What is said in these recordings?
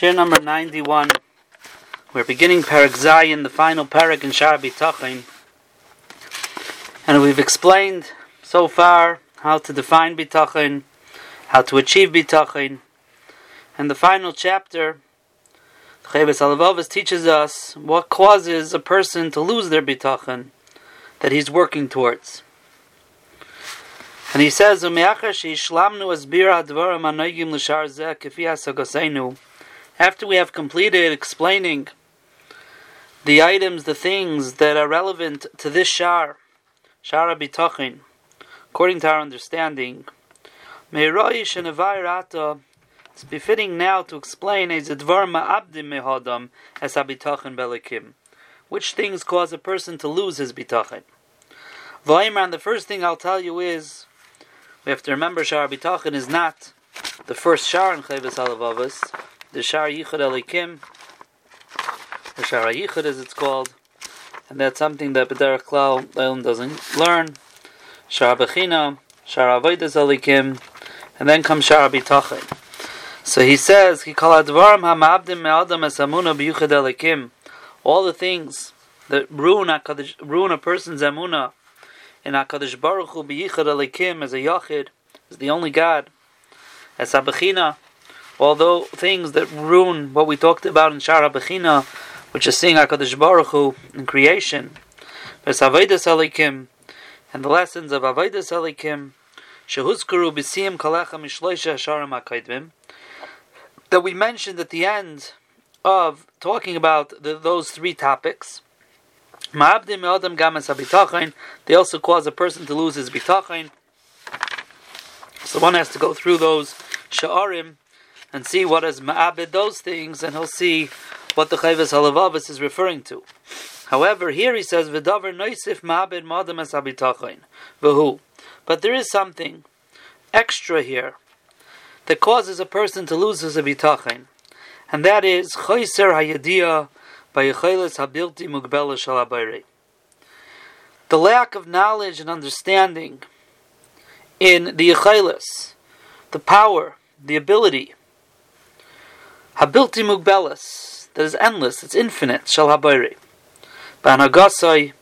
Shir number 91. We're beginning Parak Zayin, the final Parak in Shara B'tachin. And we've explained so far how to define B'tachin, how to achieve B'tachin. And the final chapter, Chavis Alavavas teaches us what causes a person to lose their B'tachin that he's working towards. And he says, after we have completed explaining the items, the things that are relevant to this shar, shara bitachin, according to our understanding, it's befitting now to explain as advar ma'abdim mehadam as habitachin belikim, which things cause a person to lose his bitachin. Vayimran, the first thing I'll tell you is we have to remember Shar Bitachin is not the first Shar in Chavis Alavavas the Shar Yichud Elikim, the Shar Yichud as it's called, and that's something that B'derech Klal Leilim doesn't learn. Shar Bechina, Shar Avodas Elikim, and then comes Shar B'tachin. So he says. All the things that ruin a, ruin a person's emuna in Hakadosh Baruch Hu B'Yichud Elikim as a Yachid, is the only God, as Abechina although things that ruin what we talked about in Shara Bechina, which is seeing HaKadosh Baruch Hu in creation, and the lessons of Avodas Alikim, Shehuzkuru B'Siyim Kalecha Mishloisha Sharam that we mentioned at the end of talking about the, those three topics. They also cause a person to lose his Bitachin. So one has to go through those Sha'arim, and see what is ma'abed those things, and he'll see what the Chayvas Halavavas is referring to. However, here he says, V'davar noisif ma'abed madam es habitachin. V'hu. But there is something extra here that causes a person to lose his habitachin. And that is, Chayser hayadiyah by Yechelis habilti mugbela shalabayre. The lack of knowledge and understanding in the Yechelis, the power, the ability Habilti mugbelas, that is endless, it's infinite, shal habayri. Banagasai,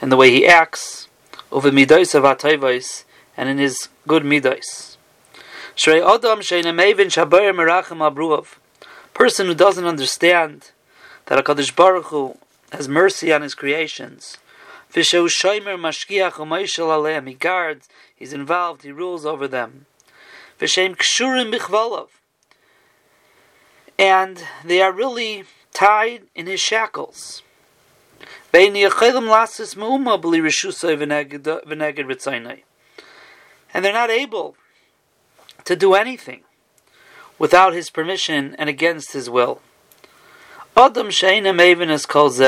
in the way he acts, over midos of and in his good midos. Shrei Adam Sheinamevin Shabayr Merachim Abruav. Person who doesn't understand that HaKadosh Baruch Hu has mercy on his creations. V'sheu Shoimer Mashkiach Umayshal Aleim. He guards, he's involved, he rules over them. V'shem Kshurim Bichvalav and they are really tied in his shackles. And they're not able to do anything without his permission and against his will. Adam Sheina Maven is called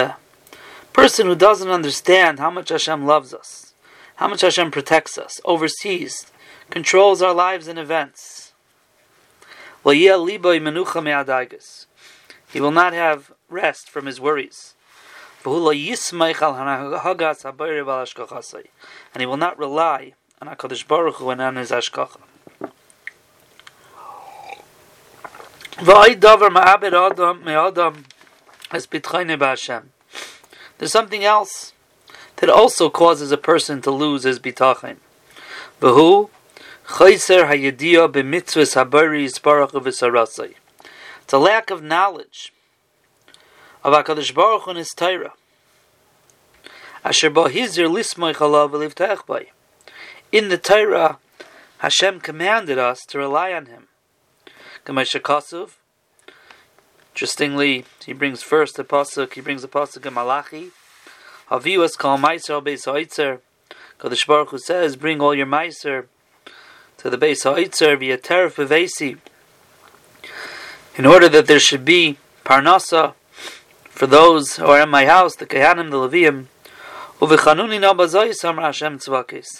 Person who doesn't understand how much Hashem loves us, how much Hashem protects us, oversees, controls our lives and events. He will not have rest from his worries. And he will not rely on HaKadosh Baruch Hu and on his Ashkacha. There's something else that also causes a person to lose his bitachin. Chayser. It's a lack of knowledge of HaKadosh Baruch and His Torah. Asher ba'hizir v'livtach by. In the Torah, Hashem commanded us to rely on Him. Kamesha Kasuv. Interestingly, he brings first the pasuk. He brings the pasuk in Malachi. Haviwas kol meiser beis ha'itzer. Kadosh Baruch Hu says, "Bring all your meiser." To the base ha'itzer via teref v'vesi, in order that there should be parnasa for those who are in my house, the kehanim, the leviim.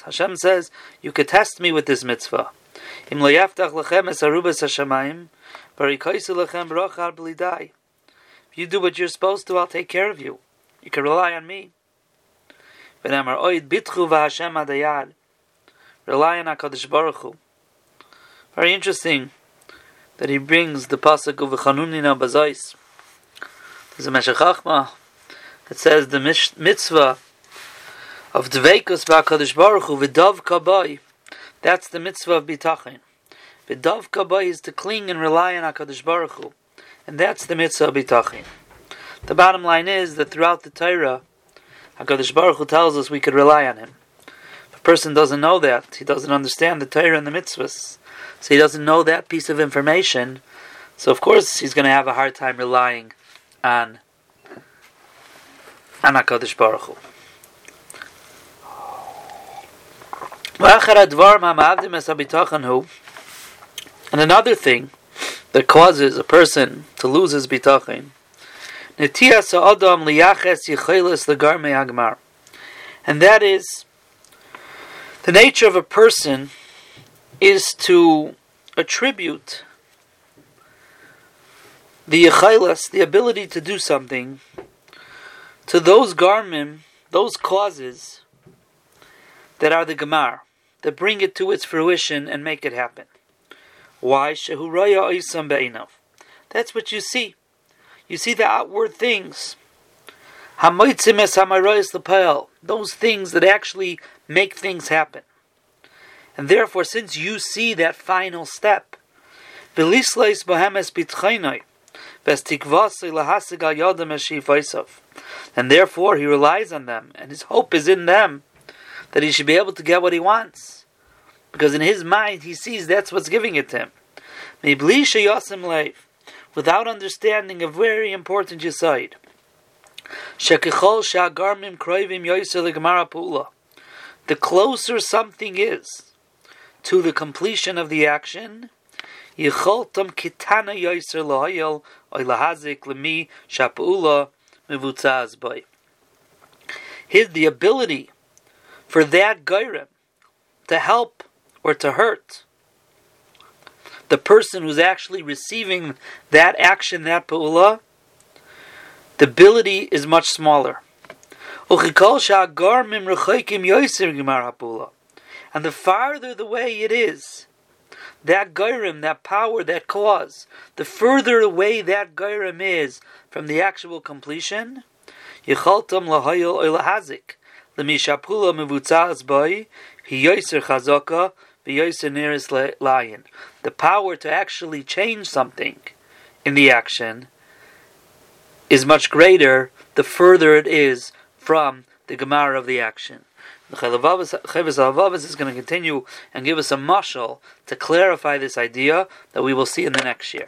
Hashem says, you could test me with this mitzvah. If you do what you're supposed to, I'll take care of you. You can rely on me. Rely on HaKadosh Baruch Hu. Very interesting. that he brings the pasuk of Chanunina Bazais. There's a Meshech Chochma that says the mitzvah of Dveikus Ba'Kadosh Baruch Hu V'Dav Kabai. That's the mitzvah of Bitachin. V'Dav Kabai is to cling and rely on HaKadosh Baruch Hu. And that's the mitzvah of Bitachin. The bottom line is that throughout the Torah, HaKadosh Baruch Hu tells us we could rely on Him. Person doesn't know that, he doesn't understand the Torah and the mitzvahs, so he doesn't know that piece of information, so of course he's going to have a hard time relying on, on HaKadosh Baruch Hu. And another thing that causes a person to lose his bitachin and that is the nature of a person is to attribute the yechilas, the ability to do something, to those garmim, those causes that are the gemar, that bring it to its fruition and make it happen. Why? That's what you see. You see the outward things. Those things that actually make things happen. And therefore, since you see that final step, and therefore he relies on them, and his hope is in them that he should be able to get what he wants. Because in his mind he sees that's what's giving it to him without understanding a very important yisaid. The closer something is to the completion of the action, kitana His the ability for that gairim to help or to hurt the person who's actually receiving that action, that pu'ula, the ability is much smaller. And the farther the way it is, that gairim, that power, that cause, the further away that gairim is from the actual completion, hi lion. The power to actually change something in the action is much greater the further it is from the Gemara of the action. The Cheves is going to continue and give us a mashal to clarify this idea that we will see in the next year.